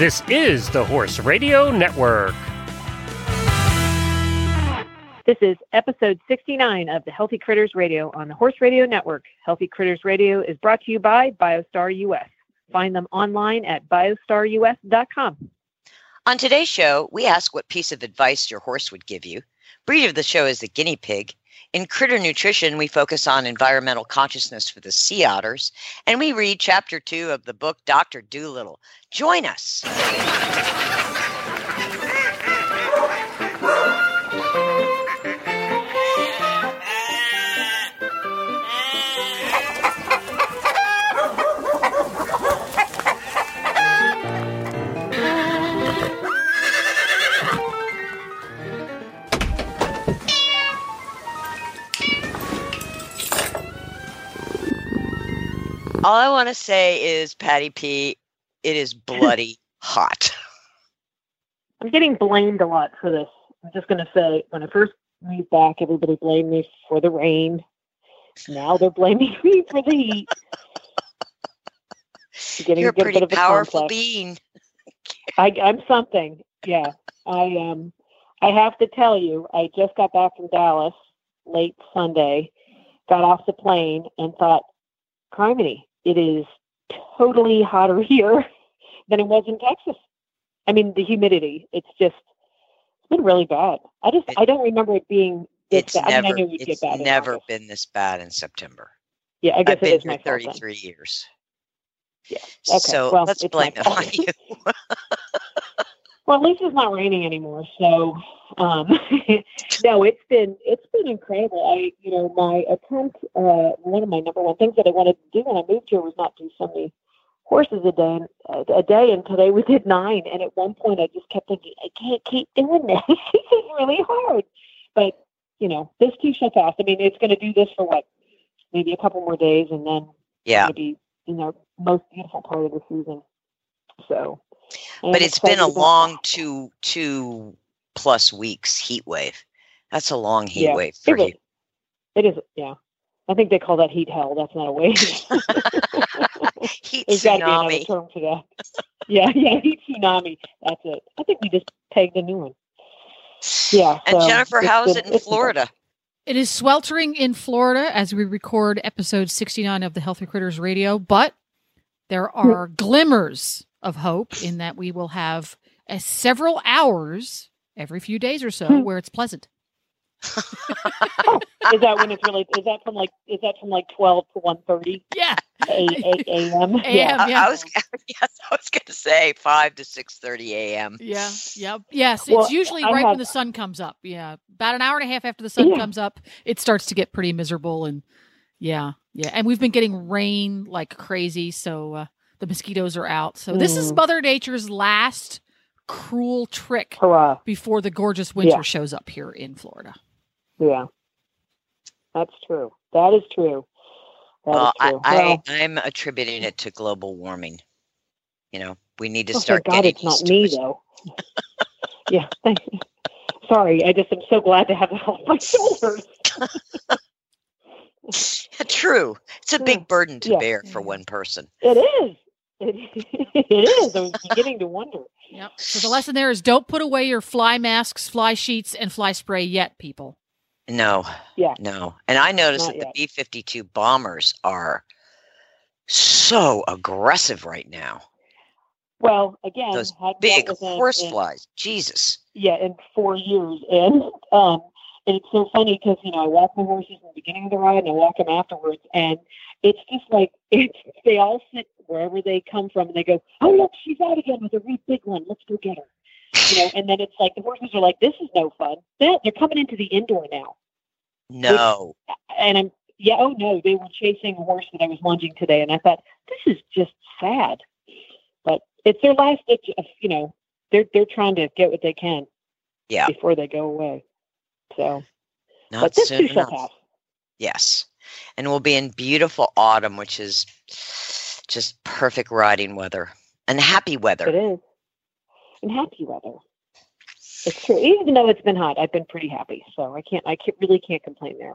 This is the Horse Radio Network. This is episode 69 of the Healthy Critters Radio on the Horse Radio Network. Healthy Critters Radio is brought to you by BioStar US. Find them online at biostarus.com. On today's show, we ask what piece of advice your horse would give you. Breed of the show is the guinea pig. In critter nutrition, we focus on environmental consciousness for the sea otters, and we read chapter two of the book Dr. Dolittle. Join us. All I want to say is, Patty P, it is bloody hot. I'm getting blamed a lot for this. I'm just going to say, when I first moved back, everybody blamed me for the rain. Now they're blaming me for the heat. Getting You're a pretty a powerful complex. being. I, I'm something. Yeah, I um, I have to tell you, I just got back from Dallas late Sunday, got off the plane, and thought, "Criminy, it is totally hotter here than it was in Texas." I mean, the humidity. It's just it's been really bad. I just It- I don't remember it being It's bad. I mean, I knew it's get bad. never been this bad in September. Yeah, I guess I've it been here fault then. 33 years. Yeah, okay, So well, let's blame it on you. Well, at least it's not raining anymore. So, um, no, it's been it's been incredible. I, you know, my attempt, uh, one of my number one things that I wanted to do when I moved here was not do so many horses a day, uh, a day. And today we did nine. And at one point, I just kept thinking, I can't keep doing this. this is really hard. But you know, this too shall pass. I mean, it's going to do this for what, maybe a couple more days, and then Yeah. maybe in the most beautiful part of the season. So, I'm But it's been a long two two plus weeks heat wave. That's a long heat Yeah, wave for was. you. It is, yeah. I think they call that heat hell. That's not a wave. Heat There's got to be another tsunami. term for that. Yeah, yeah, heat tsunami. That's it. I think we just pegged a new one. Yeah. And so Jennifer, how is it in it's been- Florida? It is sweltering in Florida as we record episode 69 of the Healthy Critters Radio, but there Hmm. are glimmers of hope in that we will have uh, several hours every few days or so Hmm. where it's pleasant. Is that when it's really? Is that from like? Is that from like twelve to one thirty Yeah. eight AM, Yeah. I, yeah. I was yes, I was going to say five to six thirty a.m. Yeah. yeah, Yes. Well, it's usually I right have- when the sun comes up. Yeah. About an hour and a half after the sun Yeah. comes up, it starts to get pretty miserable. And yeah. Yeah. And we've been getting rain like crazy. So uh, the mosquitoes are out. So this is Mm. Mother Nature's last cruel trick Hurrah! before the gorgeous winter Yeah. shows up here in Florida. Yeah, that's true. That is true. That is Well, I, true. I well, I'm attributing it to global warming. You know, we need to oh, start God getting it's not me it. though. yeah. Thank you. Sorry, I just am so glad to have it off my shoulders. True, it's a big burden to Yeah. bear for one person. It is. It, it is. I was beginning to wonder. Yep. So the lesson there is don't put away your fly masks, fly sheets, and fly spray yet, people. No, Yeah. no, and I noticed Not that yet. the B-52 bombers are so aggressive right now. Well, again, Those Big dealt with it horse in- flies, Jesus. yeah, in four years. And um, and it's so funny because you know I walk the horses in the beginning of the ride and I walk them afterwards, and it's just like it's they all sit wherever they come from, and they go, "Oh look, she's out again with a really big one. Let's go get her." You know, and then it's like the horses are like, "This is no fun." They're, they're coming into the indoor now, No, and I'm yeah, oh no, they were chasing a horse that I was lunging today, and I thought this is just sad, but it's their last ditch. Of, you know, they're they're trying to get what they can yeah, before they go away. So, not but this soon too shall pass. Yes. And we'll be in beautiful autumn, which is just perfect riding weather and happy weather. It is. And happy weather. It's true. Even though it's been hot, I've been pretty happy. So I can't I can't, really can't complain there.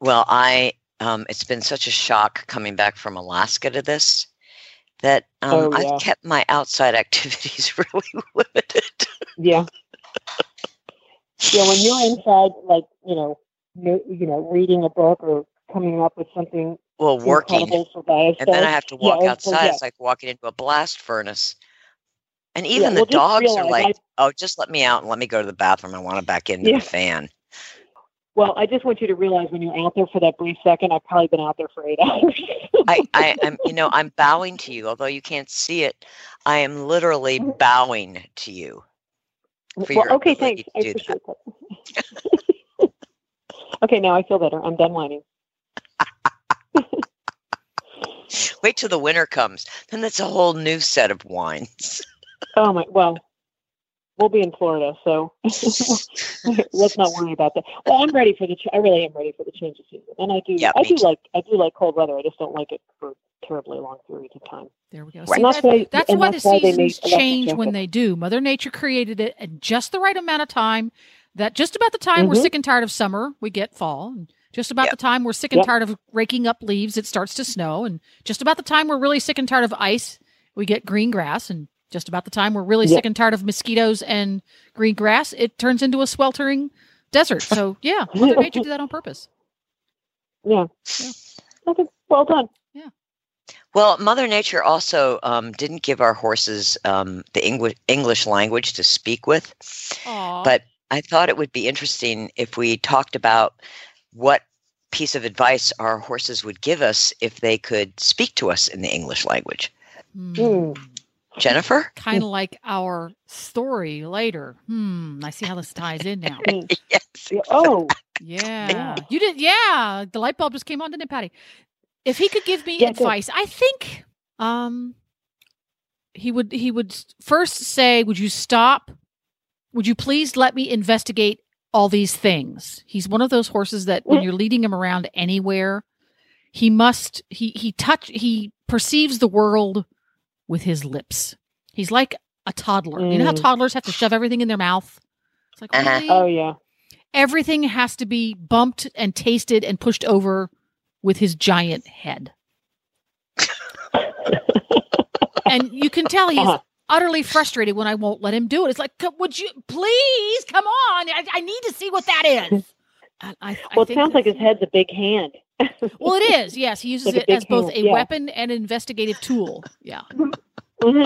Well, I um it's been such a shock coming back from Alaska to this. that um, Oh, yeah. I've kept my outside activities really limited. Yeah. Yeah, when you're inside, like you know, you, you know, reading a book or coming up with something Well, working, incredible for Gaia and then I have to walk oh, outside. yeah. It's like walking into a blast furnace. And Yeah, even well, the dogs are like, I- "Oh, just let me out and let me go to the bathroom. I want to back into Yeah. the fan." Well, I just want you to realize when you're out there for that brief second, I've probably been out there for eight hours. I, I am, you know, I'm bowing to you, although you can't see it. I am literally mm-hmm. bowing to you. for well, your okay, thanks. I appreciate that. okay, now I feel better. I'm done whining. Wait till the winter comes, then that's a whole new set of wines. Oh my, well, we'll be in Florida, so let's not worry about that. Well, I'm ready for the. Ch- I really am ready for the change of season, and I do. Yeah, I do too. like. I do like cold weather. I just don't like it for terribly long periods of time. There we go. Right. See, that's that- why. that's why that's the why they seasons make change when they do. Mother Nature created it at just the right amount of time. That just about the time we're Mhm. sick and tired of summer, we get fall. And just about Yep. the time we're sick and Yep. tired of raking up leaves, it starts to snow. And just about the time we're really sick and tired of ice, we get green grass. And just about the time we're really Yep. sick and tired of mosquitoes and green grass, it turns into a sweltering desert. So yeah, Mother Nature did that on purpose. Yeah. Yeah. Okay. Well done. Yeah. Well, Mother Nature also um, didn't give our horses um, the English English language to speak with. Aw. But I thought it would be interesting if we talked about what piece of advice our horses would give us if they could speak to us in the English language. Hmm. Jennifer? Kind of like our story later. Hmm. I see how this ties in now. Mm. Yes. Oh, Yeah. You did. Yeah. The light bulb just came on, didn't it, Patty? If he could give me Yeah, good. advice, I think um he would he would first say, "Would you stop? Would you please let me investigate all these things?" He's one of those horses that when Mm. you're leading him around anywhere, he must he he touch he perceives the world with his lips. He's like a toddler. You know how Mm. toddlers have to shove everything in their mouth? It's like, Uh-huh. really? oh yeah. everything has to be bumped and tasted and pushed over with his giant head. and you can tell he's Uh-huh. Utterly frustrated when I won't let him do it. It's like, would you please come on? I, I need to see what that is. I, I, I Well, it think sounds like his head's a big hand. Well, it is. Yes, he uses Like it big as both hand, a yeah. weapon and an investigative tool. Yeah. hmm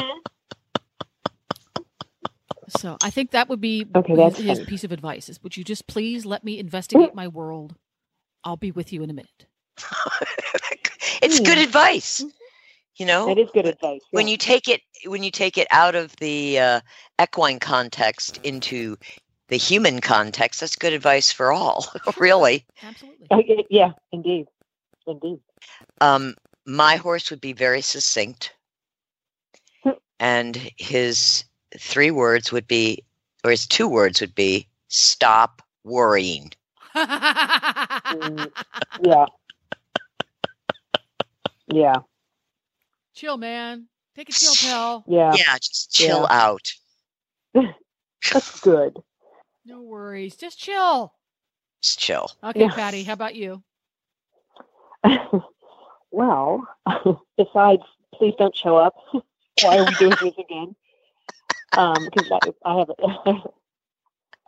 So I think that would be Okay, his, that's his fine. piece of advice: is would you just please let me investigate my world? I'll be with you in a minute. it's good Hmm. advice. You know, That is good advice. when you take it when you take it out of the uh, equine context into the human context, that's good advice for all. really. Absolutely. Okay, yeah, indeed, indeed. Um, my horse would be very succinct, and his three words would be, or his two words would be, "Stop worrying." Mm, yeah, yeah, chill, man. Take a chill pill. yeah. yeah, just chill Yeah. out. That's good. No worries. Just chill. Just chill. Okay, Yeah. Patty. How about you? well, besides, please don't show up. Why are we doing this again? Because I, I have,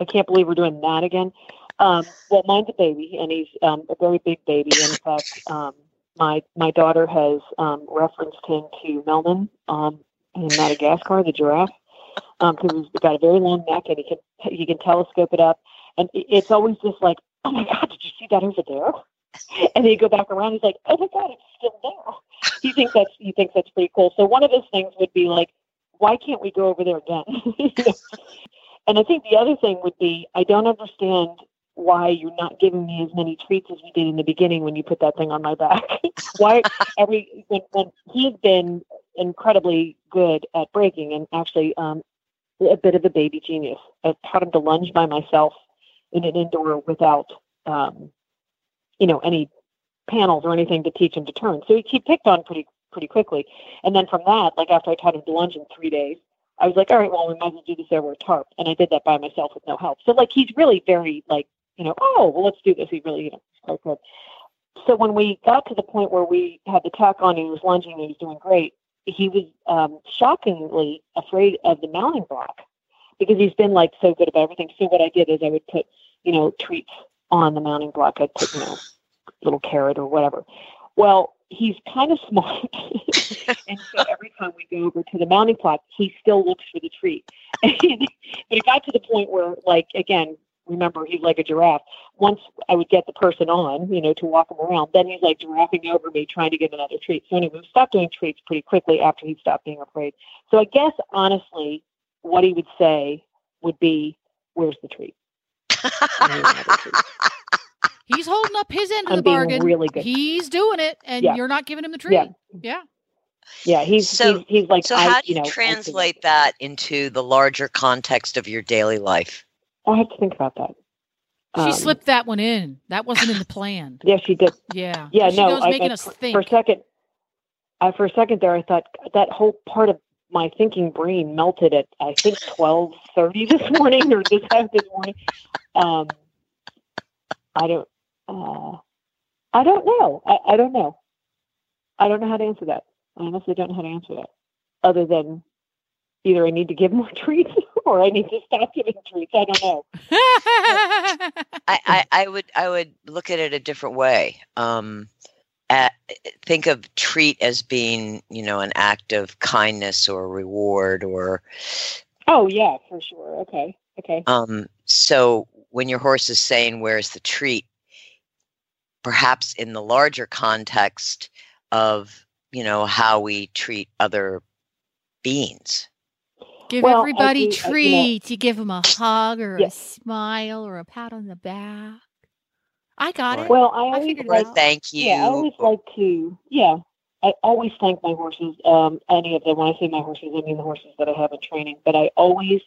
I can't believe we're doing that again. Um, well, mine's a baby, and he's um, a very big baby. In fact, um, my my daughter has um, referenced him to Melman um, in Madagascar, the giraffe, because he's got a very long neck, and he can he can telescope it up, and it's always just like, oh my god, did you see that over there? And then you go back around, he's like, oh my god, it's still there. He thinks that's he thinks that's pretty cool. So one of his things would be like, why can't we go over there again? You and I think the other thing would be, I don't understand why you're not giving me as many treats as we did in the beginning when you put that thing on my back. why every when, when he's been incredibly good at breaking and actually um, a bit of a baby genius. I've taught him to lunge by myself in an indoor without um, you know any panels or anything to teach him to turn. So he, he picked on pretty pretty quickly. And then from that, like after I taught him to lunge in three days, I was like, all right, well, we might as well do this over a tarp. And I did that by myself with no help. So like he's really very like, you know, oh, well, let's do this. He really, you know, he's quite good. So when we got to the point where we had the tack on he was lunging and he was doing great, he was um, shockingly afraid of the mounting block because he's been like so good about everything. So what I did is I would put, you know, treats on the mounting block. I'd put, you know, little carrot or whatever. Well, he's kind of smart. and so every time we go over to the mounting block, he still looks for the treat. but it got to the point where, like, again, remember he's like a giraffe. Once I would get the person on, you know, to walk him around, then he's like giraffing over me trying to get another treat. So anyway, we stopped doing treats pretty quickly after he stopped being afraid. So I guess honestly, what he would say would be, "Where's the treat?" He's holding up his end of I'm the bargain. really good. He's doing it, and Yeah. you're not giving him the treat. Yeah. Yeah. Yeah, he's So- he's, he's like So, I, how do you, know, translate that into the larger context of your daily life? I have to think about that. She Um, slipped that one in. That wasn't in the plan. Yeah, she did. Yeah. Yeah, she no, I, making I- us for, think. for a second. I for a second there, I thought that whole part of my thinking brain melted at I think twelve thirty this morning or this this morning. Um, I don't. Uh, I don't know. I, I don't know. I don't know how to answer that. I honestly don't know how to answer that. Other than either I need to give more treats or I need to stop giving treats. I don't know. I, I, I would I would look at it a different way. Um, at, think of treat as being you know an act of kindness or reward or Oh yeah, for sure. Okay. Okay. um, so when your horse is saying where's the treat, perhaps in the larger context of you know how we treat other beings. Give Well, I everybody do- I- you know- treats. You give them a hug or a smile or a pat on the back. I got Or- it. Well, I I always figured it like out. thank you. Yeah, I always like to. Yeah, I always thank my horses. Um, any of them. When I say my horses, I mean the horses that I have in training. But I always,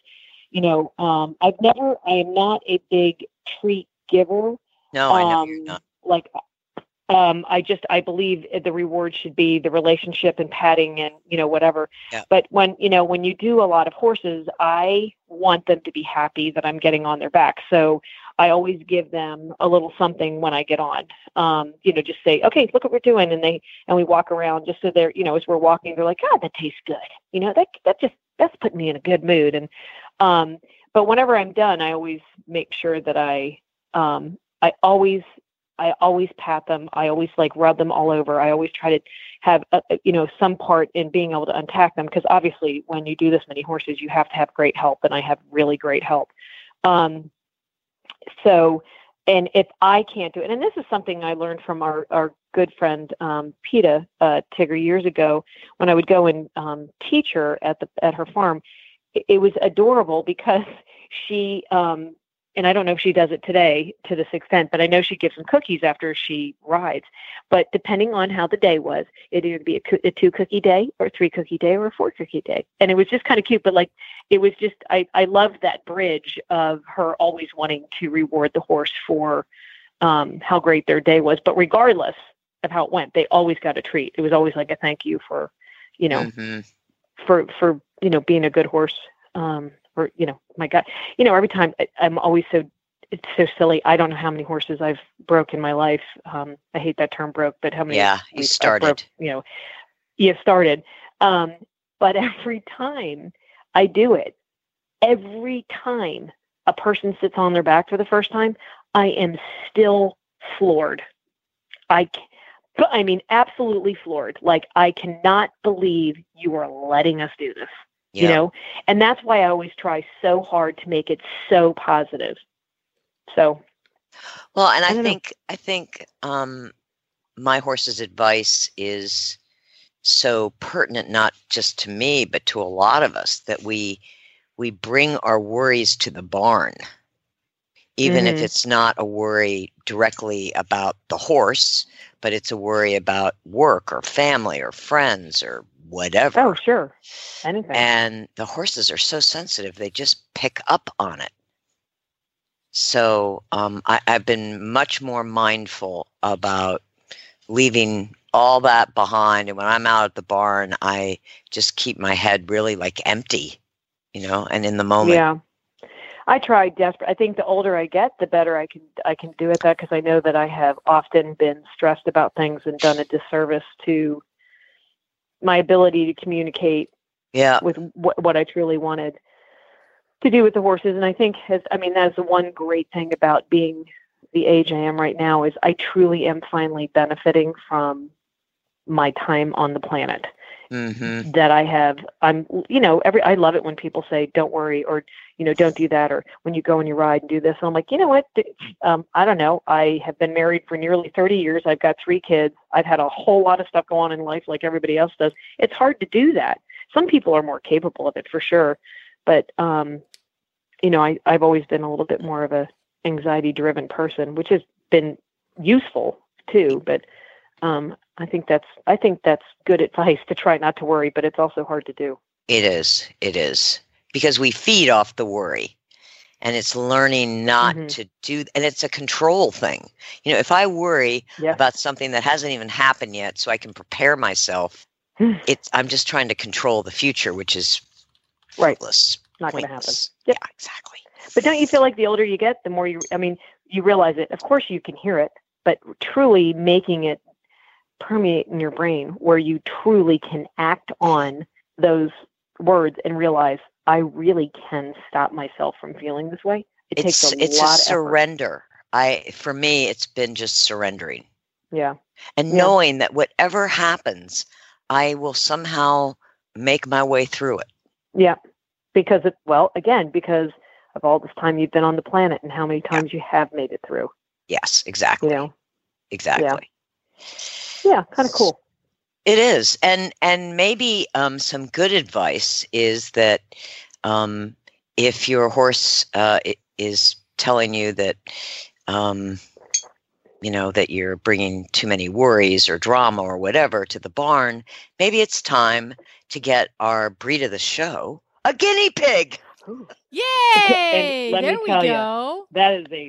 you know, um, I've never. I am not a big treat giver. no, I know you're um, not. Like, um, I just I believe the reward should be the relationship and patting and you know whatever. Yeah. But when you know when you do a lot of horses, I want them to be happy that I'm getting on their back. So I always give them a little something when I get on. Um, you know, just say, okay, look what we're doing, and they and we walk around just so they're you know as we're walking, they're like, God, that tastes good. You know, that that just that's putting me in a good mood. And um, but whenever I'm done, I always make sure that I um, I always I always pat them. I always like rub them all over. I always try to have a, a- you know some part in being able to untack them because obviously when you do this many horses, you have to have great help, and I have really great help. Um, so, and if I can't do it, and this is something I learned from our our good friend um, Peta uh, Tigger years ago when I would go and um, teach her at the at her farm. It, it was adorable because she um, and I don't know if she does it today to this extent, but I know she gives them cookies after she rides. But depending on how the day was, it'd either be a, coo- a two cookie day or a three cookie day or a four cookie day. And it was just kind of cute, but like it was just, I, I loved that bridge of her always wanting to reward the horse for um, how great their day was. But regardless of how it went, they always got a treat. It was always like a thank you for, you know, Mhm. for for you know being a good horse um or you know my god you know every time I, i'm always so it's so silly. I don't know how many horses i've broke in my life. Um i hate that term broke but how many Yeah, you started. broke, you know you started. Um but every time i do it every time a person sits on their back for the first time i am still floored. I I mean, absolutely floored. Like, I cannot believe you are letting us do this, you know? And that's why I always try so hard to make it so positive. So, Well, and I I, don't know. think I think um, my horse's advice is so pertinent, not just to me, but to a lot of us, that we we bring our worries to the barn, even if Mhm. it's not a worry directly about the horse, but it's a worry about work or family or friends or whatever. oh, sure. Anything. And the horses are so sensitive, they just pick up on it. So um, I, I've been much more mindful about leaving all that behind. And when I'm out at the barn, I just keep my head really like empty, you know, and in the moment. yeah. I try desperate. I think the older I get, the better I can I can do at that because I know that I have often been stressed about things and done a disservice to my ability to communicate Yeah. with what, what I truly wanted to do with the horses. And I think, as I mean, that's the one great thing about being the age I am right now is I truly am finally benefiting from my time on the planet. Mm-hmm. That I have, I'm, you know, every I love it when people say, "Don't worry," or you know, "Don't do that," or when you go and you ride and do this. I'm like, you know what? Um, I don't know. I have been married for nearly 30 years. I've got three kids. I've had a whole lot of stuff go on in life, like everybody else does. It's hard to do that. Some people are more capable of it for sure, but um, you know, I, I've always been a little bit more of a anxiety driven person, which has been useful too. But um, I think that's I think that's good advice to try not to worry, but it's also hard to do. It is. It is because we feed off the worry, and it's learning not Mhm. to do. And it's a control thing. You know, if I worry Yeah. about something that hasn't even happened yet, so I can prepare myself, it's I'm just trying to control the future, which is Right. fruitless, Not going to happen. Yep. Yeah, exactly. But don't you feel like the older you get, the more you, I mean, you realize it. Of course, you can hear it, but truly making it permeate in your brain where you truly can act on those words and realize I really can stop myself from feeling this way. It It's takes a it's lot a of surrender. I for me, it's been just surrendering. Yeah. and Yeah. knowing that whatever happens, I will somehow make my way through it. Yeah. Because it, well, again, because of all this time you've been on the planet and how many times you have made it through, Yes, exactly. you know? exactly. Yeah. Kind of cool. It is, and and maybe um, some good advice is that um, if your horse uh, is telling you that um, you know that you're bringing too many worries or drama or whatever to the barn, maybe it's time to get our breed of the show, a guinea pig. Yay! let there we tell ya. go. That is a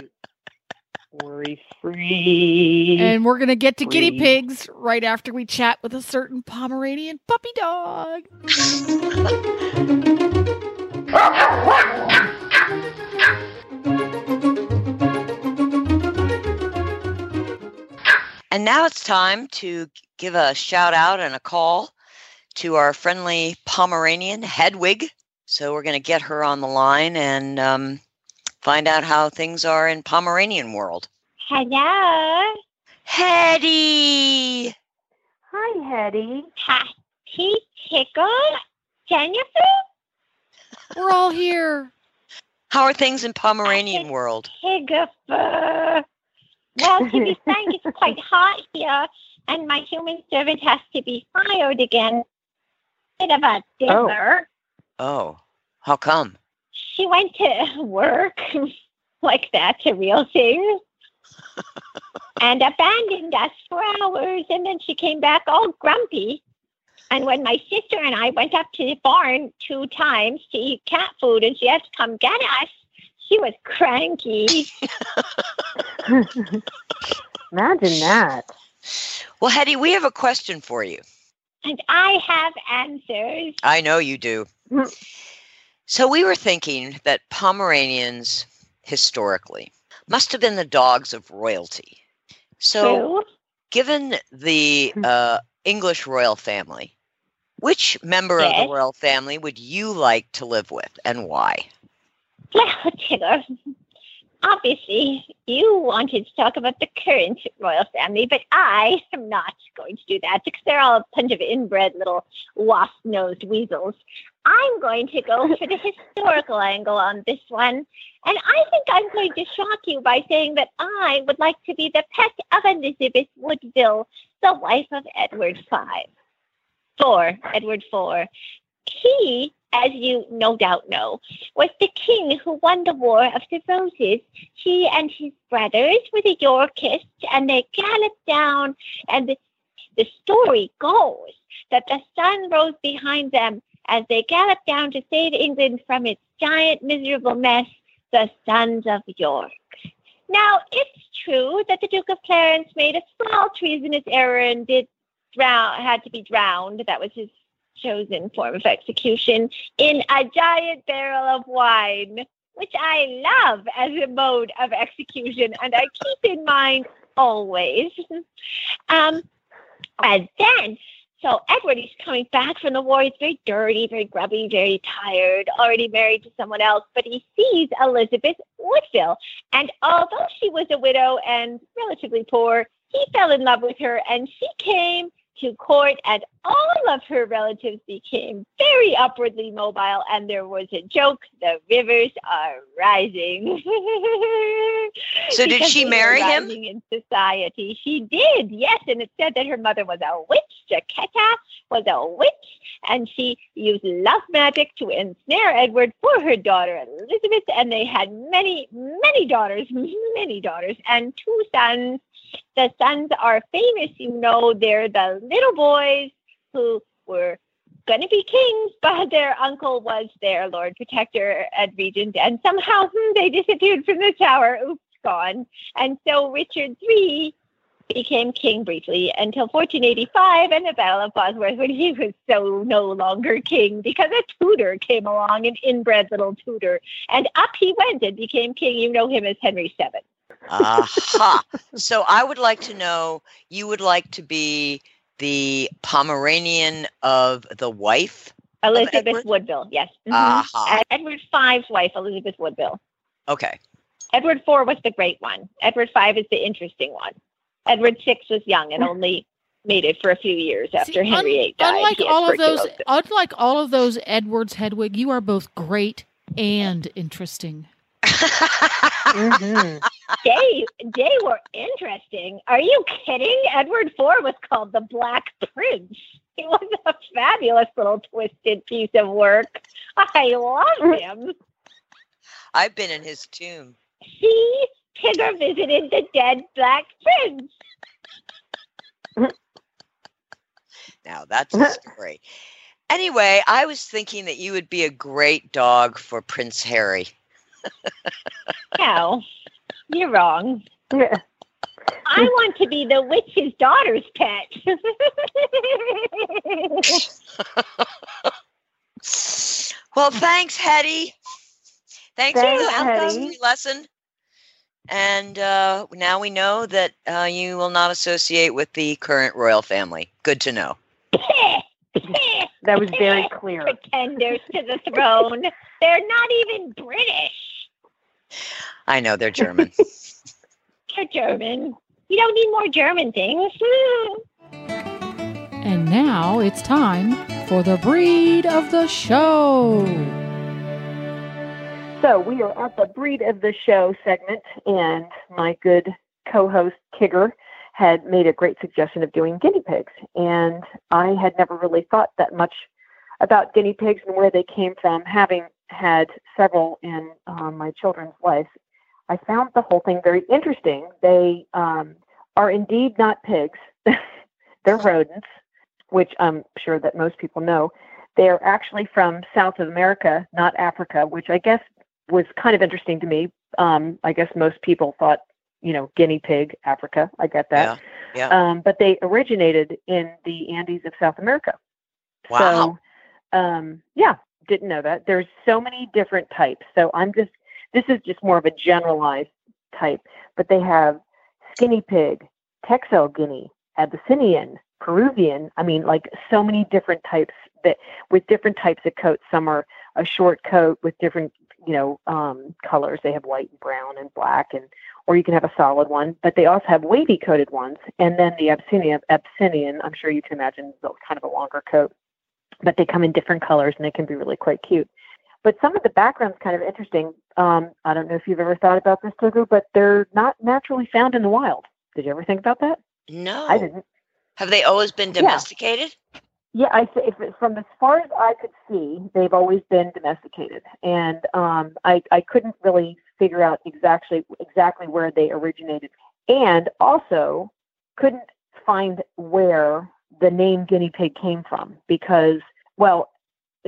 worry free. And we're going to get to guinea pigs right after we chat with a certain Pomeranian puppy dog. And now it's time to give a shout out and a call to our friendly Pomeranian, Hedwig. So we're going to get her on the line and um, find out how things are in Pomeranian world. Hello. Hetty! Hi, Hetty. Happy Tickle. Jennifer? We're all here. How are things in Pomeranian world? Tigger. Well, to be frank, it's quite hot here, and my human servant has to be fired again. Bit of a oh. dipper. Oh, how come? She went to work like that to real things and abandoned us for hours, and then she came back all grumpy. And when my sister and I went up to the barn two times to eat cat food, and she had to come get us, she was cranky. Imagine that. Well, Hetty, we have a question for you. And I have answers. I know you do. Mm. So we were thinking that Pomeranians historically must have been the dogs of royalty. So, given the Hmm. uh, English royal family, which member of the royal family would you like to live with and why? Well, Tigger, obviously you wanted to talk about the current royal family, but I am not going to do that because they're all a bunch of inbred little wasp-nosed weasels. I'm going to go for the historical angle on this one. And I think I'm going to shock you by saying that I would like to be the pet of Elizabeth Woodville, the wife of Edward V. Four, Edward IV. He, as you no doubt know, was the king who won the War of the Roses. He and his brothers were the Yorkists, and they galloped down, and the, the story goes that the sun rose behind them as they galloped down to save England from its giant, miserable mess, the sons of York. Now, it's true that the Duke of Clarence made a small treasonous error and did drown, had to be drowned. That was his chosen form of execution in a giant barrel of wine, which I love as a mode of execution and I keep in mind always. um, and then so Edward is coming back from the war. He's very dirty, very grubby, very tired, already married to someone else. But he sees Elizabeth Woodville. And although she was a widow and relatively poor, he fell in love with her and she came to court, and all of her relatives became very upwardly mobile. And there was a joke the rivers are rising. so, did she marry him? In society, she did, yes. And it said that her mother was a witch. Jacquetta was a witch, and she used love magic to ensnare Edward for her daughter Elizabeth. And they had many, many daughters, many daughters, and two sons the sons are famous. You know, they're the little boys who were going to be kings, but their uncle was their Lord Protector and Regent, and somehow hmm, they disappeared from the tower. Oops, gone. And so Richard III became king briefly until 1485 and the Battle of Bosworth when he was so no longer king because a Tudor came along, an inbred little Tudor, and up he went and became king. You know him as Henry VII. Aha. so I would like to know you would like to be the Pomeranian of the wife? Elizabeth Woodville, yes. Mm-hmm. Uh-huh. Edward V's wife, Elizabeth Woodville. Okay. Edward IV was the great one. Edward V is the interesting one. Edward VI was young and only made it for a few years after See, Henry VIII died. Unlike all of those, unlike all of those Edwards Hedwig, you are both great and interesting mm-hmm. They they were interesting. Are you kidding? Edward IV was called the Black Prince. He was a fabulous little twisted piece of work. I love him. I've been in his tomb. See, Tigger visited the dead Black Prince. now that's a story. Anyway, I was thinking that you would be a great dog for Prince Harry no, you're wrong. Yeah. I want to be the witch's daughter's pet. well, thanks, Hetty. Thanks, thanks for the Hetty. lesson. And uh, now we know that uh, you will not associate with the current royal family. Good to know. that was very clear. Pretenders to the throne. They're not even British. I know they're German. they're German. You don't need more German things. and now it's time for the breed of the show. So we are at the breed of the show segment, and my good co-host Tigger had made a great suggestion of doing guinea pigs, and I had never really thought that much about guinea pigs and where they came from, having had several in um, my children's life, I found the whole thing very interesting. They um, are indeed not pigs, they're rodents, which I'm sure that most people know. They are actually from South America, not Africa, which I guess was kind of interesting to me. Um, I guess most people thought, you know, guinea pig, Africa. I get that. Yeah. yeah. Um, but they originated in the Andes of South America. Wow. So, um, yeah, didn't know that. There's so many different types. So I'm just, this is just more of a generalized type, but they have skinny pig, Texel guinea, Abyssinian, Peruvian. I mean, like so many different types that with different types of coats. Some are a short coat with different, you know, um, colors. They have white and brown and black, and or you can have a solid one. But they also have wavy coated ones, and then the Abyssinian. Abyssinian, I'm sure you can imagine, is kind of a longer coat but they come in different colors and they can be really quite cute. But some of the background's kind of interesting. Um, I don't know if you've ever thought about this, Tigger, but they're not naturally found in the wild. Did you ever think about that? No, I didn't. Have they always been domesticated? Yeah, yeah I if, from as far as I could see, they've always been domesticated, and um, I I couldn't really figure out exactly exactly where they originated, and also couldn't find where the name guinea pig came from because, well,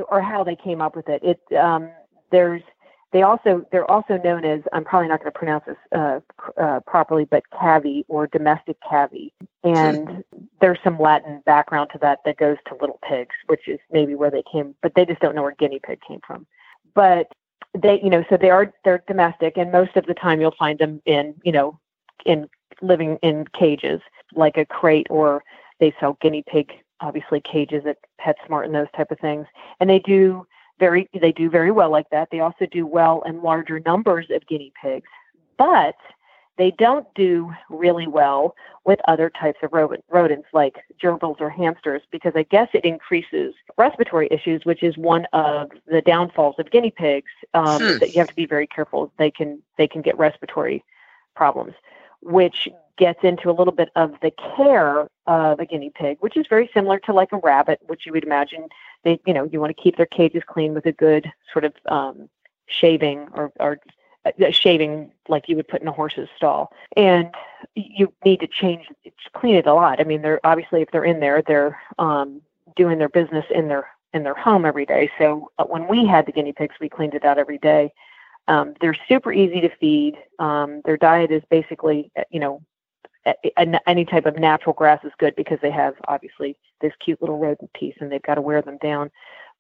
or how they came up with it. It um, there's they also they're also known as I'm probably not going to pronounce this uh, uh, properly, but cavy or domestic cavy, and there's some Latin background to that that goes to little pigs, which is maybe where they came, but they just don't know where guinea pig came from. But they, you know, so they are they're domestic, and most of the time you'll find them in, you know, in living in cages like a crate or they sell guinea pig obviously cages at PetSmart and those type of things. And they do very they do very well like that. They also do well in larger numbers of guinea pigs, but they don't do really well with other types of rodents like gerbils or hamsters because I guess it increases respiratory issues, which is one of the downfalls of guinea pigs. Um, hmm. That you have to be very careful. They can they can get respiratory problems, which gets into a little bit of the care of a guinea pig, which is very similar to like a rabbit, which you would imagine they you know you want to keep their cages clean with a good sort of um, shaving or, or shaving like you would put in a horse's stall. And you need to change, clean it a lot. I mean, they're obviously if they're in there, they're um, doing their business in their in their home every day. So uh, when we had the guinea pigs, we cleaned it out every day. Um, they're super easy to feed. Um, their diet is basically, uh, you know, any type of natural grass is good because they have obviously this cute little rodent piece and they've got to wear them down.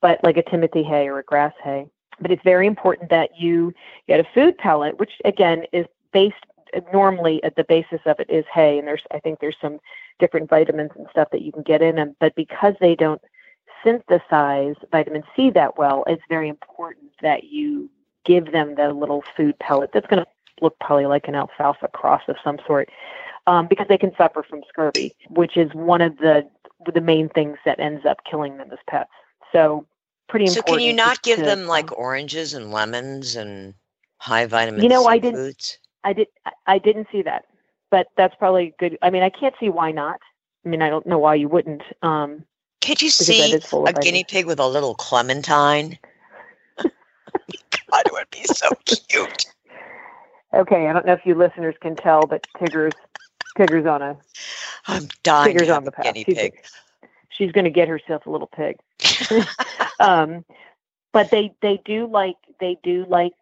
But like a Timothy hay or a grass hay, but it's very important that you get a food pellet, which again is based normally at the basis of it is hay, and there's I think there's some different vitamins and stuff that you can get in them. But because they don't synthesize vitamin C that well, it's very important that you give them the little food pellet that's going to look probably like an alfalfa cross of some sort, um, because they can suffer from scurvy, which is one of the the main things that ends up killing them as pets. So pretty so important. So can you not give to, them like oranges and lemons and high vitamin? You know, C I didn't. Foods? I did. I didn't see that, but that's probably good. I mean, I can't see why not. I mean, I don't know why you wouldn't. Um, Could you see a guinea pig with a little clementine? God, it would be so cute. Okay, I don't know if you listeners can tell, but Tigger's Tigger's on a. I'm dying. Tigger's on the path. Guinea pig. She's, she's going to get herself a little pig. um, but they they do like they do like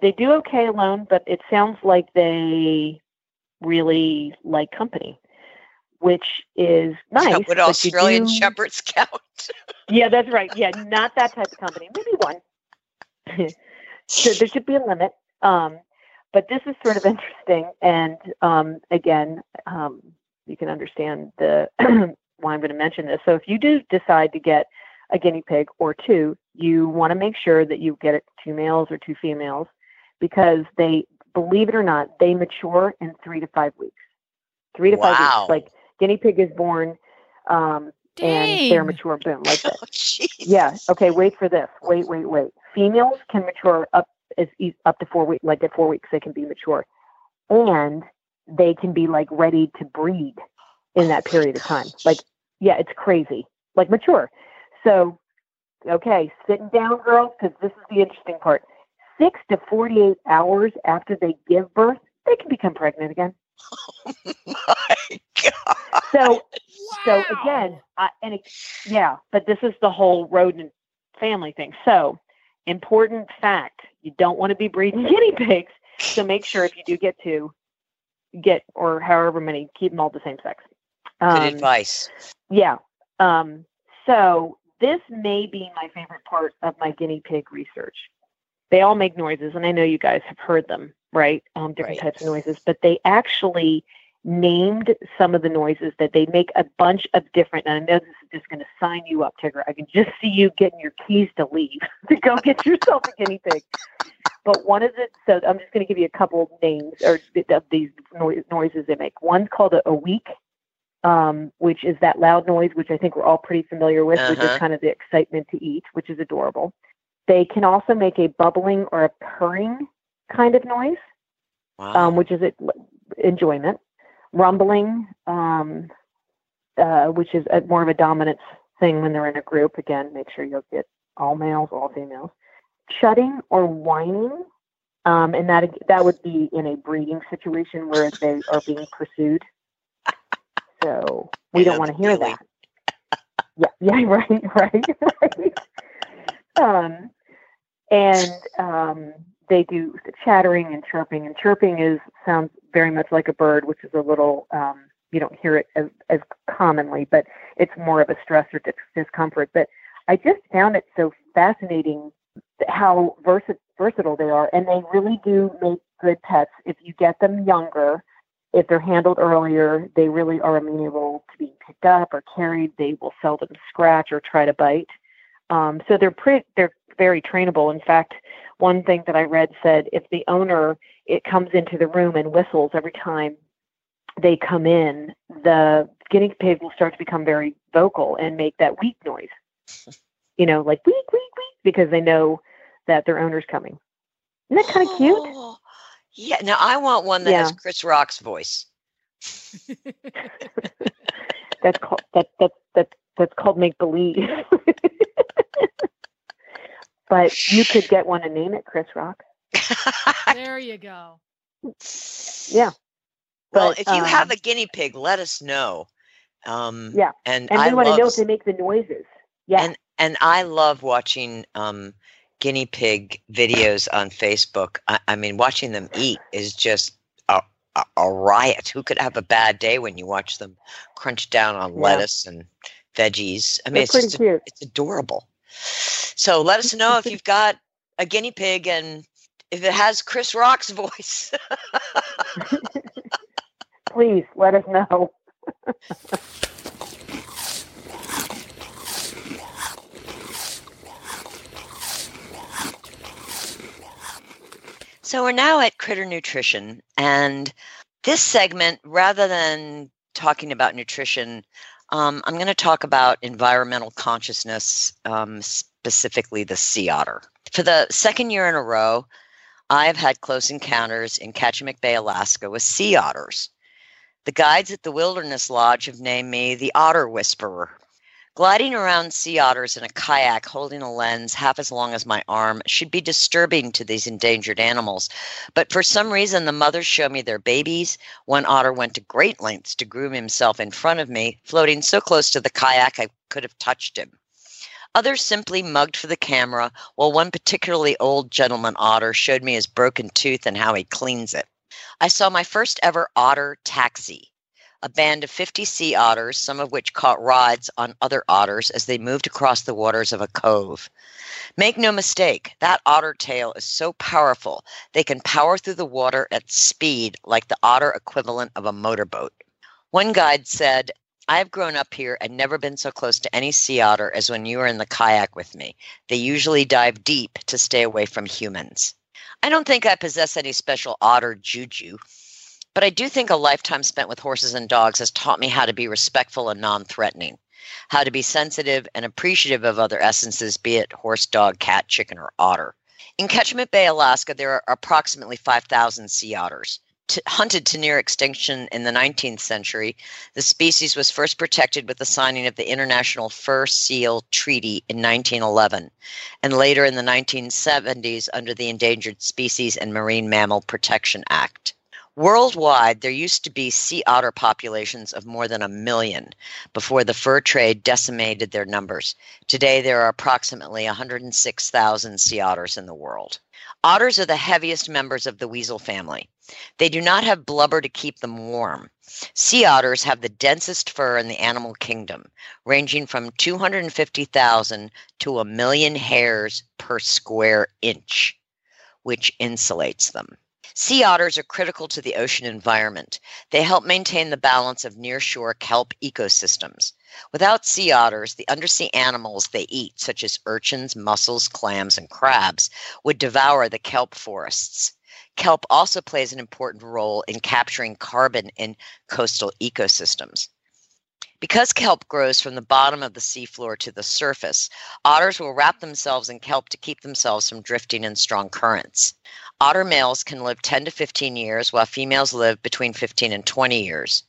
they do okay alone, but it sounds like they really like company, which is nice. Would Australian do... Shepherds count? yeah, that's right. Yeah, not that type of company. Maybe one. so there should be a limit. Um, but this is sort of interesting, and um, again, um, you can understand the why I'm going to mention this. So if you do decide to get a guinea pig or two, you want to make sure that you get it two males or two females because they, believe it or not, they mature in three to five weeks. Three to wow. five weeks. Like guinea pig is born um, and they're mature, boom, like that. Oh, yeah. Okay. Wait for this. Wait, wait, wait. Females can mature up as up to four weeks. Like at four weeks, they can be mature, and they can be like ready to breed in that period of time. Like, yeah, it's crazy. Like mature. So, okay, sitting down, girls, because this is the interesting part. Six to 48 hours after they give birth, they can become pregnant again. Oh my God. So, wow. so again, I, and it, yeah, but this is the whole rodent family thing. So, important fact you don't want to be breeding guinea pigs. So, make sure if you do get two, get or however many, keep them all the same sex. Um, Good advice. Yeah. Um, so this may be my favorite part of my guinea pig research. They all make noises, and I know you guys have heard them, right? Um, different right. types of noises, but they actually named some of the noises that they make a bunch of different. And I know this is just going to sign you up, Tigger. I can just see you getting your keys to leave to go get yourself a guinea pig. But one of the so I'm just going to give you a couple of names or of these noises they make. One's called a, a wheek, um, which is that loud noise, which I think we're all pretty familiar with, uh-huh. which is uh-huh. kind of the excitement to eat, which is adorable. They can also make a bubbling or a purring kind of noise, wow. um, which is enjoyment. Rumbling, um, uh, which is a, more of a dominance thing when they're in a group. Again, make sure you'll get all males, all females. Shutting or whining, um, and that that would be in a breeding situation where they are being pursued so we don't want to hear that. Yeah, yeah, right, right, right. Um, and um, they do chattering and chirping, and chirping is sounds very much like a bird, which is a little um, you don't hear it as, as commonly, but it's more of a stress or discomfort. But I just found it so fascinating how versa- versatile they are, and they really do make good pets if you get them younger if they're handled earlier, they really are amenable to being picked up or carried. They will seldom scratch or try to bite. Um, so they're pretty, they're very trainable. In fact, one thing that I read said if the owner it comes into the room and whistles every time they come in, the guinea pig will start to become very vocal and make that wheek noise. You know, like wheek, wheek, wheek, because they know that their owner's coming. Isn't that kind of cute? Yeah. Now I want one that Yeah. has Chris Rock's voice. That's called that that that that's called make believe. but you could get one and name it Chris Rock. there you go. Yeah. well, But, if you have um, a guinea pig, let us know. Um, Yeah, and, And I we want to know if they make the noises. Yeah. And- and I love watching um, guinea pig videos on Facebook. I, I mean, watching them eat is just a, a, a riot. Who could have a bad day when you watch them crunch down on Yeah. lettuce and veggies? I mean, They're it's just cute. it's adorable. So let us know if you've got a guinea pig and if it has Chris Rock's voice. Please let us know. So we're now at Critter Nutrition, and this segment, rather than talking about nutrition, um, I'm going to talk about environmental consciousness, um, specifically the sea otter. For the second year in a row, I've had close encounters in Kachemak Bay, Alaska, with sea otters. The guides at the Wilderness Lodge have named me the Otter Whisperer. Gliding around sea otters in a kayak holding a lens half as long as my arm should be disturbing to these endangered animals. But for some reason, the mothers show me their babies. One otter went to great lengths to groom himself in front of me, floating so close to the kayak I could have touched him. Others simply mugged for the camera, while one particularly old gentleman otter showed me his broken tooth and how he cleans it. I saw my first ever otter taxi a band of 50 sea otters, some of which caught rides on other otters as they moved across the waters of a cove. Make no mistake, that otter tail is so powerful they can power through the water at speed like the otter equivalent of a motorboat. One guide said, I have grown up here and never been so close to any sea otter as when you were in the kayak with me. They usually dive deep to stay away from humans. I don't think I possess any special otter juju, but I do think a lifetime spent with horses and dogs has taught me how to be respectful and non threatening, how to be sensitive and appreciative of other essences, be it horse, dog, cat, chicken, or otter. In Kachemak Bay, Alaska, there are approximately 5,000 sea otters. Hunted to near extinction in the 19th century, the species was first protected with the signing of the International Fur Seal Treaty in 1911, and later in the 1970s under the Endangered Species and Marine Mammal Protection Act. Worldwide, there used to be sea otter populations of more than a million before the fur trade decimated their numbers. Today, there are approximately 106,000 sea otters in the world. Otters are the heaviest members of the weasel family. They do not have blubber to keep them warm. Sea otters have the densest fur in the animal kingdom, ranging from 250,000 to a million hairs per square inch, which insulates them. Sea otters are critical to the ocean environment. They help maintain the balance of nearshore kelp ecosystems. Without sea otters, the undersea animals they eat, such as urchins, mussels, clams, and crabs, would devour the kelp forests. Kelp also plays an important role in capturing carbon in coastal ecosystems. Because kelp grows from the bottom of the seafloor to the surface, otters will wrap themselves in kelp to keep themselves from drifting in strong currents. Otter males can live 10 to 15 years, while females live between 15 and 20 years.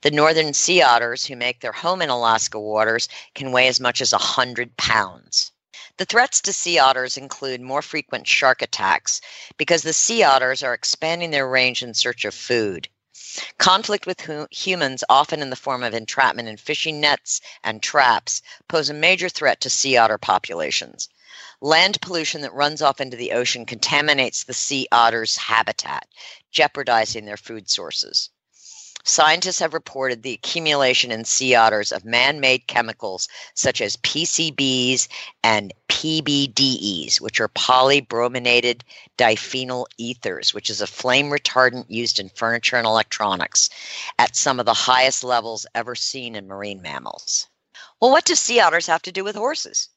The northern sea otters, who make their home in Alaska waters, can weigh as much as 100 pounds. The threats to sea otters include more frequent shark attacks because the sea otters are expanding their range in search of food. Conflict with hu- humans, often in the form of entrapment in fishing nets and traps, pose a major threat to sea otter populations. Land pollution that runs off into the ocean contaminates the sea otter's habitat, jeopardizing their food sources. Scientists have reported the accumulation in sea otters of man made chemicals such as PCBs and PBDEs, which are polybrominated diphenyl ethers, which is a flame retardant used in furniture and electronics, at some of the highest levels ever seen in marine mammals. Well, what do sea otters have to do with horses?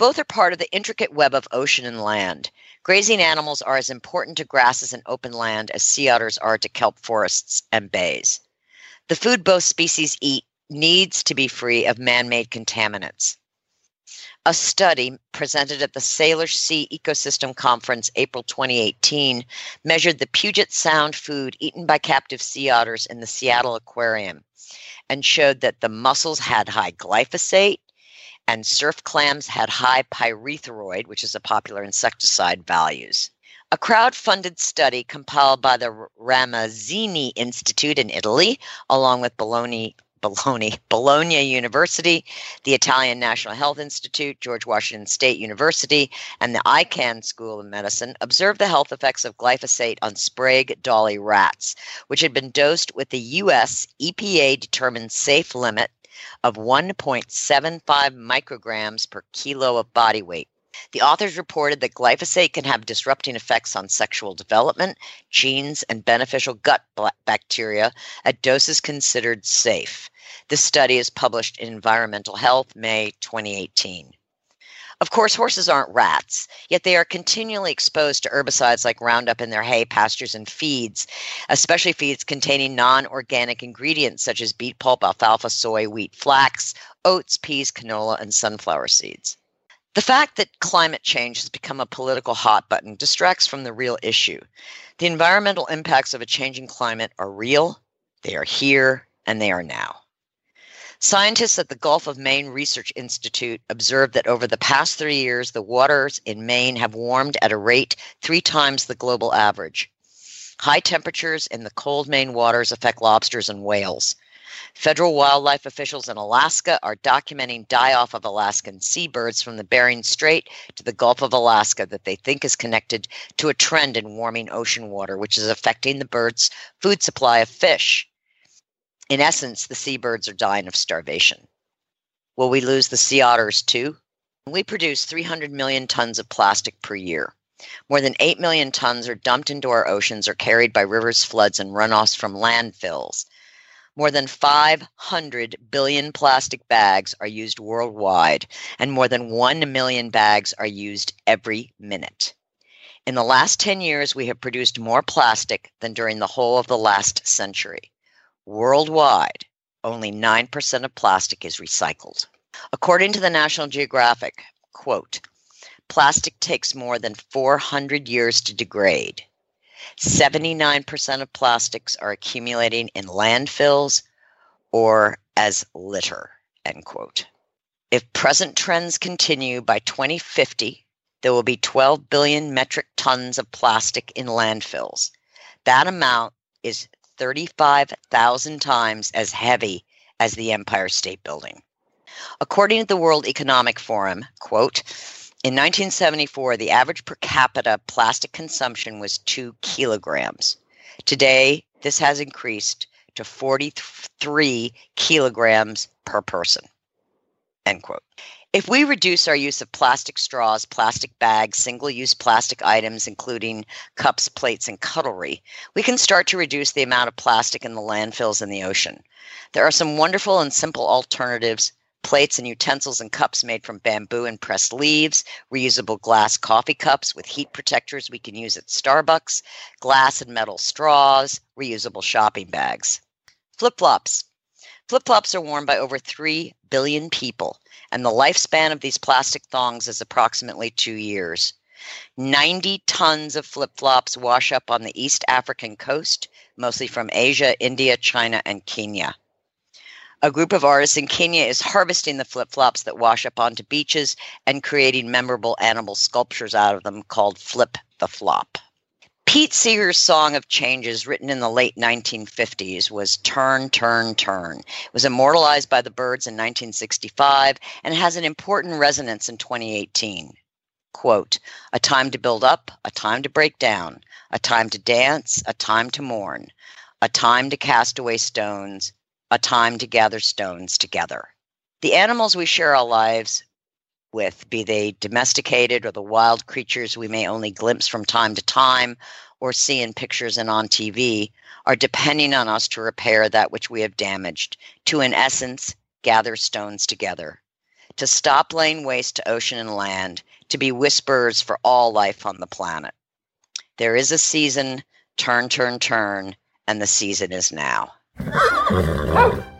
Both are part of the intricate web of ocean and land. Grazing animals are as important to grasses and open land as sea otters are to kelp forests and bays. The food both species eat needs to be free of man made contaminants. A study presented at the Salish Sea Ecosystem Conference April 2018 measured the Puget Sound food eaten by captive sea otters in the Seattle Aquarium and showed that the mussels had high glyphosate, and surf clams had high pyrethroid, which is a popular insecticide, values. A crowd-funded study compiled by the Ramazzini Institute in Italy, along with Bologna, Bologna, Bologna University, the Italian National Health Institute, George Washington State University, and the Icahn School of Medicine observed the health effects of glyphosate on Sprague Dawley rats, which had been dosed with the U.S. EPA determined safe limit of 1.75 micrograms per kilo of body weight. The authors reported that glyphosate can have disrupting effects on sexual development, genes, and beneficial gut bacteria at doses considered safe. This study is published in Environmental Health, May 2018. Of course, horses aren't rats, yet they are continually exposed to herbicides like Roundup in their hay, pastures, and feeds, especially feeds containing non organic ingredients such as beet pulp, alfalfa, soy, wheat, flax, oats, peas, canola, and sunflower seeds. The fact that climate change has become a political hot button distracts from the real issue. The environmental impacts of a changing climate are real, they are here, and they are now. Scientists at the Gulf of Maine Research Institute observed that over the past three years, the waters in Maine have warmed at a rate three times the global average. High temperatures in the cold Maine waters affect lobsters and whales. Federal wildlife officials in Alaska are documenting die off of Alaskan seabirds from the Bering Strait to the Gulf of Alaska that they think is connected to a trend in warming ocean water, which is affecting the birds' food supply of fish. In essence, the seabirds are dying of starvation. Will we lose the sea otters too? We produce 300 million tons of plastic per year. More than 8 million tons are dumped into our oceans or carried by rivers, floods, and runoffs from landfills. More than 500 billion plastic bags are used worldwide, and more than 1 million bags are used every minute. In the last 10 years, we have produced more plastic than during the whole of the last century. Worldwide, only 9% of plastic is recycled. According to the National Geographic, quote, plastic takes more than 400 years to degrade. 79% of plastics are accumulating in landfills or as litter, end quote. If present trends continue by 2050, there will be 12 billion metric tons of plastic in landfills. That amount is 35,000 times as heavy as the Empire State Building. According to the World Economic Forum, quote, in 1974, the average per capita plastic consumption was two kilograms. Today, this has increased to 43 kilograms per person. End quote. If we reduce our use of plastic straws, plastic bags, single use plastic items, including cups, plates, and cutlery, we can start to reduce the amount of plastic in the landfills and the ocean. There are some wonderful and simple alternatives plates and utensils and cups made from bamboo and pressed leaves, reusable glass coffee cups with heat protectors we can use at Starbucks, glass and metal straws, reusable shopping bags. Flip flops. Flip flops are worn by over 3 billion people and the lifespan of these plastic thongs is approximately two years. 90 tons of flip flops wash up on the East African coast, mostly from Asia, India, China, and Kenya. A group of artists in Kenya is harvesting the flip flops that wash up onto beaches and creating memorable animal sculptures out of them called Flip the Flop. Pete Seeger's song of changes, written in the late 1950s, was Turn, Turn, Turn. It was immortalized by the Byrds in 1965 and has an important resonance in 2018. Quote, a time to build up, a time to break down, a time to dance, a time to mourn, a time to cast away stones, a time to gather stones together. The animals we share our lives with, be they domesticated or the wild creatures we may only glimpse from time to time or see in pictures and on TV, are depending on us to repair that which we have damaged, to, in essence, gather stones together, to stop laying waste to ocean and land, to be whisperers for all life on the planet. There is a season, turn, turn, turn, and the season is now.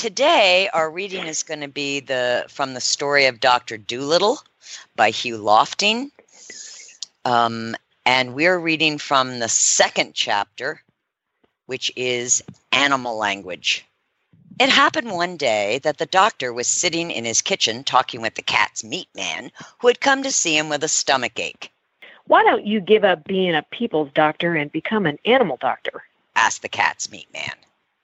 today our reading is going to be the from the story of Dr. Dolittle by Hugh Lofting. Um, and we're reading from the second chapter, which is animal language. It happened one day that the doctor was sitting in his kitchen talking with the cat's meat man, who had come to see him with a stomach ache. Why don't you give up being a people's doctor and become an animal doctor? asked the cat's meat man.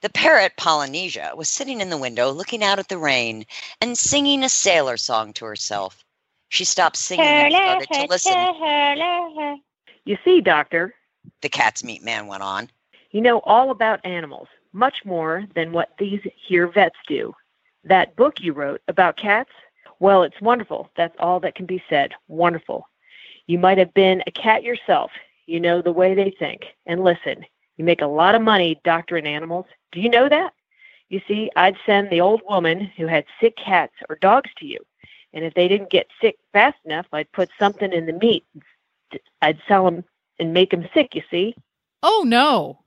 The parrot Polynesia was sitting in the window looking out at the rain and singing a sailor song to herself. She stopped singing and started to listen. You see, Doctor, The cat's meat man went on. you know all about animals, much more than what these here vets do. That book you wrote about cats, well, it's wonderful. That's all that can be said. Wonderful. You might have been a cat yourself. You know the way they think. And listen, you make a lot of money doctoring animals. Do you know that? You see, I'd send the old woman who had sick cats or dogs to you. And if they didn't get sick fast enough, I'd put something in the meat. I'd sell them and make them sick, you see. Oh, no.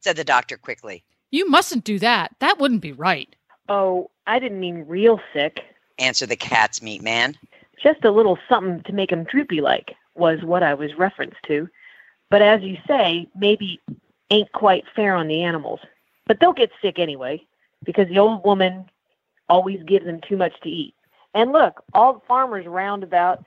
Said the doctor quickly. You mustn't do that. That wouldn't be right. Oh, I didn't mean real sick. Answered the cat's meat man. Just a little something to make make 'em droopy like was what I was referenced to. But as you say, maybe ain't quite fair on the animals. But they'll get sick anyway because the old woman always gives them too much to eat. And look, all the farmers round about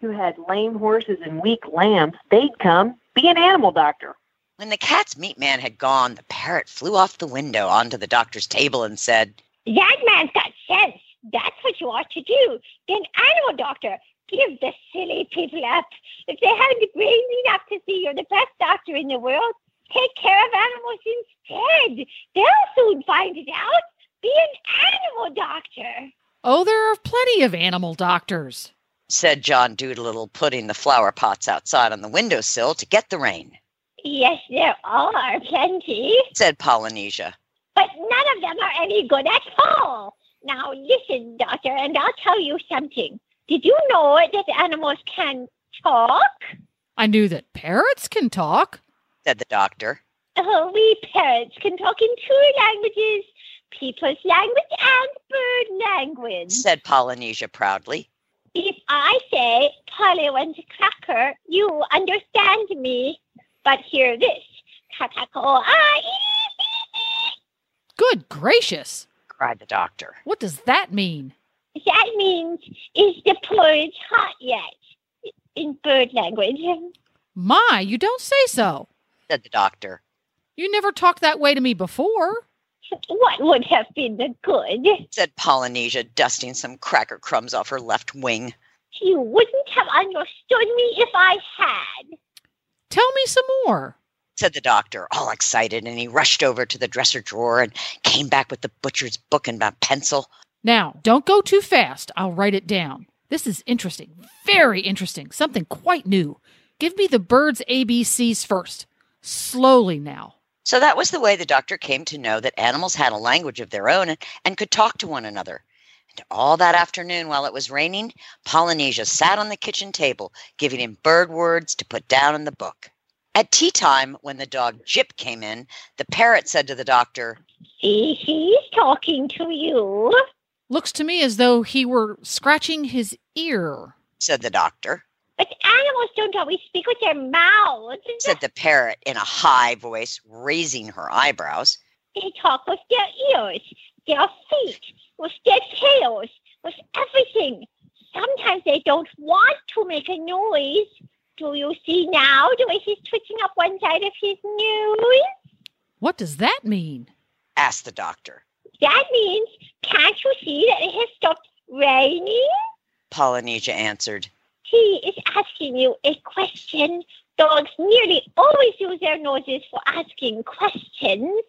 who had lame horses and weak lambs, they'd come be an animal doctor. When the cat's meat man had gone, the parrot flew off the window onto the doctor's table and said, That man's got sense. That's what you ought to do. Be an animal doctor. Give the silly people up. If they haven't the brains enough to see you're the best doctor in the world, take care of animals instead. They'll soon find it out. Be an animal doctor. Oh, there are plenty of animal doctors. said John Dolittle, putting the flower pots outside on the windowsill to get the rain. Yes, there are plenty, Said Polynesia. but none of them are any good at all. Now listen, doctor, and I'll tell you something. Did you know that animals can talk? I knew that parrots can talk. Said the doctor. Oh, we parrots can talk in two languages people's language and bird language. Said Polynesia proudly. If I say Polly wants a cracker, you understand me. But hear this. Kakako, ah, Good gracious. cried the doctor. What does that mean? That means, is the porridge hot yet? In bird language. My, you don't say so. Said the doctor. You never talked that way to me before. What would have been the good? Said Polynesia, dusting some cracker crumbs off her left wing. You wouldn't have understood me if I had. Tell me some more. Said the doctor, all excited, and he rushed over to the dresser drawer and came back with the butcher's book and my pencil. Now, don't go too fast. I'll write it down. This is interesting. Very interesting. Something quite new. Give me the birds' ABCs first. Slowly now. So that was the way the doctor came to know that animals had a language of their own and, and could talk to one another. And all that afternoon, while it was raining, Polynesia sat on the kitchen table, giving him bird words to put down in the book. At tea time, when the dog Jip came in, the parrot said to the doctor, See, he's talking to you. Looks to me as though he were scratching his ear. said the doctor, But animals don't always speak with their mouths. said the parrot in a high voice, raising her eyebrows. They talk with their ears, their feet, with their tails, with everything. Sometimes they don't want to make a noise. Do you see now the way he's twitching up one side of his nose? What does that mean? asked the doctor. That means, can't you see that it has stopped raining? Polynesia answered, He is asking you a question. Dogs nearly always use their noses for asking questions.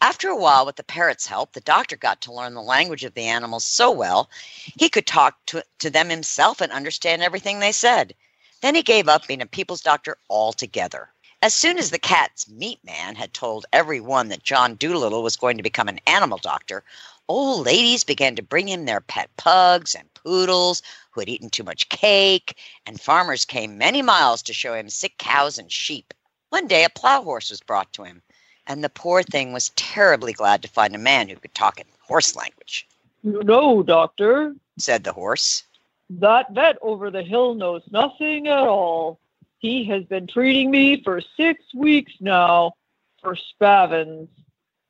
After a while, with the parrot's help, the doctor got to learn the language of the animals so well he could talk to, to them himself and understand everything they said. Then he gave up being a people's doctor altogether. As soon as the cat's meat man had told everyone that John Dolittle was going to become an animal doctor, old ladies began to bring him their pet pugs and poodles who had eaten too much cake, and farmers came many miles to show him sick cows and sheep. One day a plow horse was brought to him, and the poor thing was terribly glad to find a man who could talk in horse language. You know, Doctor, Said the horse. that vet over the hill knows nothing at all. He has been treating me for six weeks now for spavins.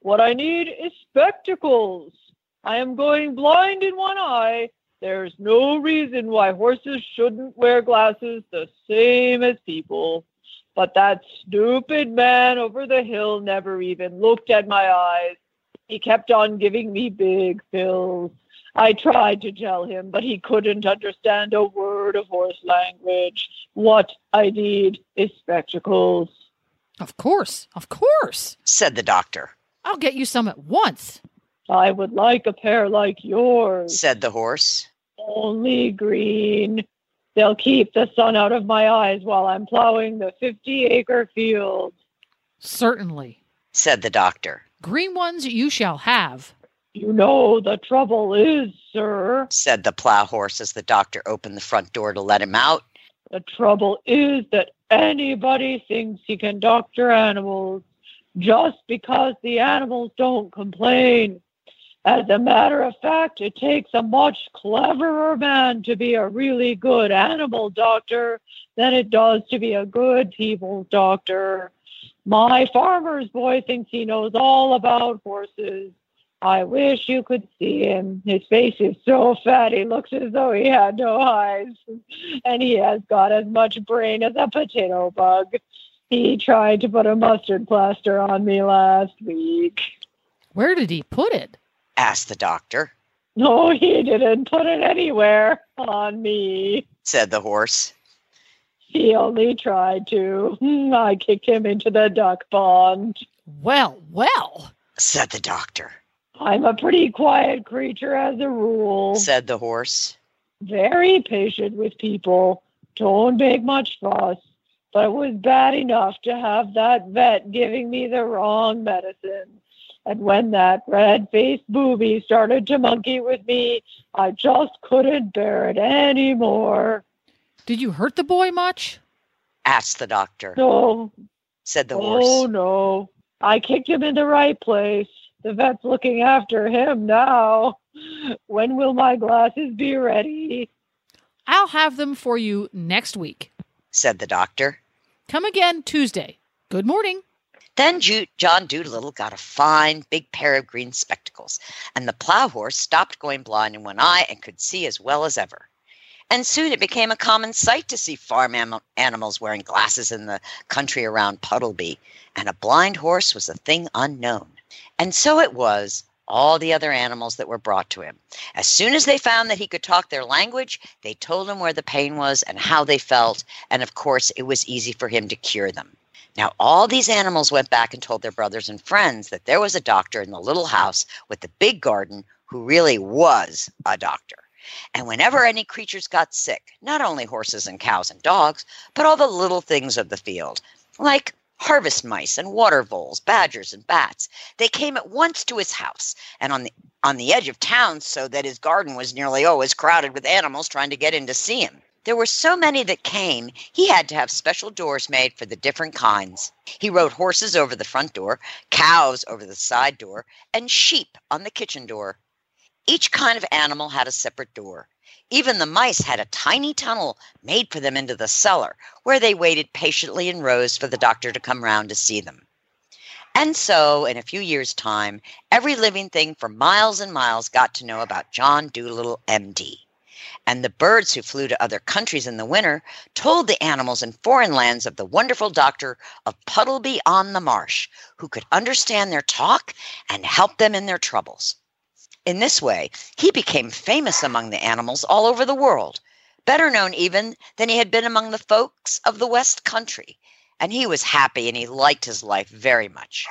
What I need is spectacles. I am going blind in one eye. There's no reason why horses shouldn't wear glasses the same as people. But that stupid man over the hill never even looked at my eyes. He kept on giving me big pills. I tried to tell him, but he couldn't understand a word of horse language. What I need is spectacles. Of course, of course. Said the doctor. I'll get you some at once. I would like a pair like yours, Said the horse. Only green. They'll keep the sun out of my eyes while I'm plowing the 50 acre field. Certainly. Said the doctor. Green ones you shall have. You know, the trouble is, sir, Said the plow horse as the doctor opened the front door to let him out. the trouble is that anybody thinks he can doctor animals just because the animals don't complain. As a matter of fact, it takes a much cleverer man to be a really good animal doctor than it does to be a good people doctor. My farmer's boy thinks he knows all about horses. I wish you could see him. His face is so fat he looks as though he had no eyes. And he has got as much brain as a potato bug. He tried to put a mustard plaster on me last week. Where did he put it? Asked the doctor. No, he didn't put it anywhere on me. Said the horse. He only tried to. Hmm, I kicked him into the duck pond. Well, well. Said the doctor. I'm a pretty quiet creature as a rule. Said the horse. Very patient with people. Don't make much fuss. But it was bad enough to have that vet giving me the wrong medicine. And when that red faced booby started to monkey with me, I just couldn't bear it anymore. Did you hurt the boy much? Asked the doctor. No, Said the oh horse. Oh, no. I kicked him in the right place. The vet's looking after him now. When will my glasses be ready? I'll have them for you next week. Said the doctor. Come again Tuesday. Good morning. Then Ju- John Dolittle got a fine big pair of green spectacles, and the plow horse stopped going blind in one eye and could see as well as ever. And soon it became a common sight to see farm am- animals wearing glasses in the country around Puddleby, and a blind horse was a thing unknown. And so it was all the other animals that were brought to him. As soon as they found that he could talk their language, they told him where the pain was and how they felt, and of course it was easy for him to cure them. Now, all these animals went back and told their brothers and friends that there was a doctor in the little house with the big garden who really was a doctor. And whenever any creatures got sick, not only horses and cows and dogs, but all the little things of the field, like harvest mice and water voles, badgers and bats, they came at once to his house and on the on the edge of town so that his garden was nearly always crowded with animals trying to get in to see him. There were so many that came, he had to have special doors made for the different kinds. He rode horses over the front door, cows over the side door, and sheep on the kitchen door. Each kind of animal had a separate door. Even the mice had a tiny tunnel made for them into the cellar, where they waited patiently in rows for the doctor to come round to see them. And so, in a few years' time, every living thing for miles and miles got to know about John Dolittle, MD. And the birds who flew to other countries in the winter told the animals in foreign lands of the wonderful doctor of Puddleby on the Marsh, who could understand their talk and help them in their troubles. In this way, he became famous among the animals all over the world, better known even than he had been among the folks of the West Country and he was happy and he liked his life very much.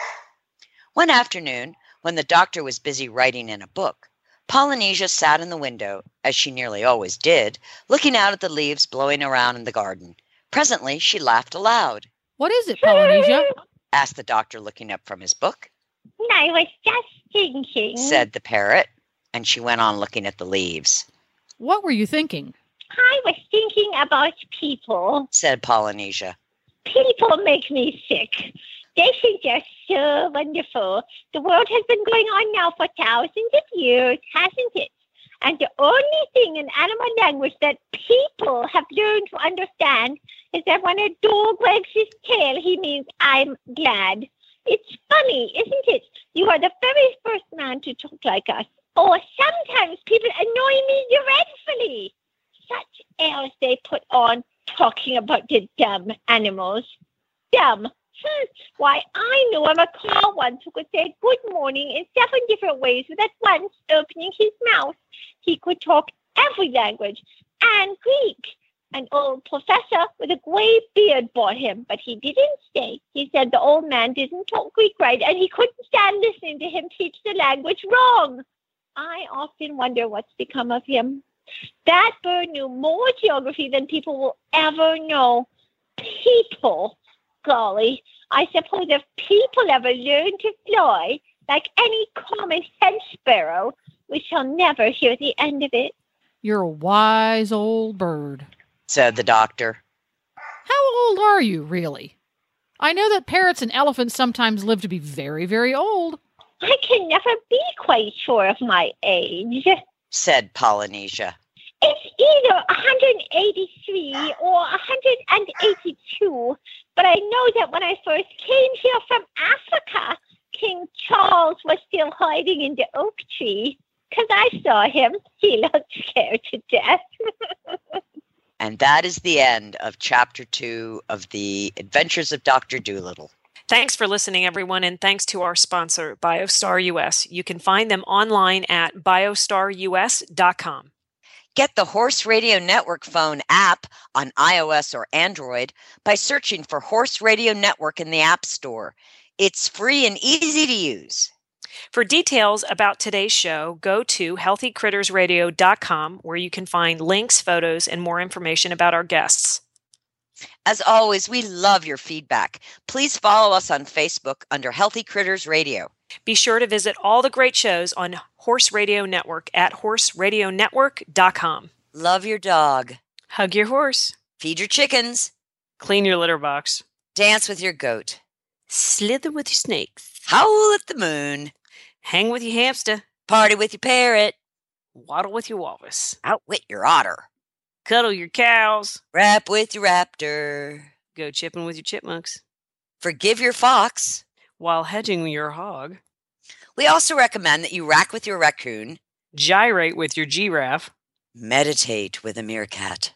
One afternoon, when the doctor was busy writing in a book, Polynesia sat in the window, as she nearly always did, looking out at the leaves blowing around in the garden. Presently, she laughed aloud. What is it, Polynesia? asked the doctor, looking up from his book. I was just thinking. said the parrot, and she went on looking at the leaves. What were you thinking? I was thinking about people. said Polynesia. People make me sick. They think they're so wonderful. The world has been going on now for thousands of years, hasn't it? And the only thing in animal language that people have learned to understand is that when a dog wags his tail, he means, I'm glad. It's funny, isn't it? You are the very first man to talk like us. Or sometimes people annoy me dreadfully. Such airs they put on talking about the dumb animals. Dumb. Why, I know of a cow once who could say good morning in seven different ways without once opening his mouth. He could talk every language and Greek. An old professor with a gray beard bought him, but he didn't stay. He said the old man didn't talk Greek right and he couldn't stand listening to him teach the language wrong. I often wonder what's become of him. That bird knew more geography than people will ever know. People, golly, I suppose if people ever learn to fly like any common hen sparrow, we shall never hear the end of it. You're a wise old bird, said the doctor. How old are you, really? I know that parrots and elephants sometimes live to be very, very old. I can never be quite sure of my age, said Polynesia. It's either 183 or 182, but I know that when I first came here from Africa, King Charles was still hiding in the oak tree. Because I saw him. He looked scared to death. and that is the end of chapter two of The Adventures of Dr. Dolittle. Thanks for listening, everyone, and thanks to our sponsor, BioStar US. You can find them online at biostarus.com. Get the Horse Radio Network phone app on iOS or Android by searching for Horse Radio Network in the App Store. It's free and easy to use. For details about today's show, go to healthycrittersradio.com where you can find links, photos, and more information about our guests. As always, we love your feedback. Please follow us on Facebook under Healthy Critters Radio. Be sure to visit all the great shows on Horse Radio Network at horseradionetwork.com. Love your dog. Hug your horse. Feed your chickens. Clean your litter box. Dance with your goat. Slither with your snakes. Howl at the moon. Hang with your hamster. Party with your parrot. Waddle with your walrus. Outwit your otter. Cuddle your cows. Rap with your raptor. Go chipping with your chipmunks. Forgive your fox. While hedging your hog. We also recommend that you rack with your raccoon. Gyrate with your giraffe. Meditate with a meerkat.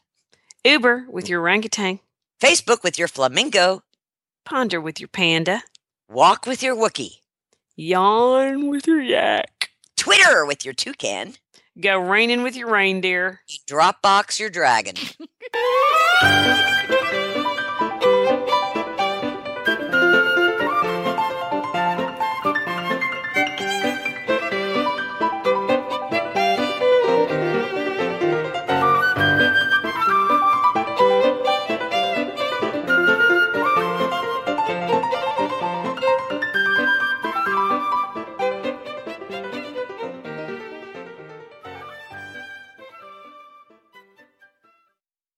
Uber with your orangutan. Facebook with your flamingo. Ponder with your panda. Walk with your Wookie. Yawn with your yak. Twitter with your toucan. Go raining with your reindeer. Dropbox your dragon.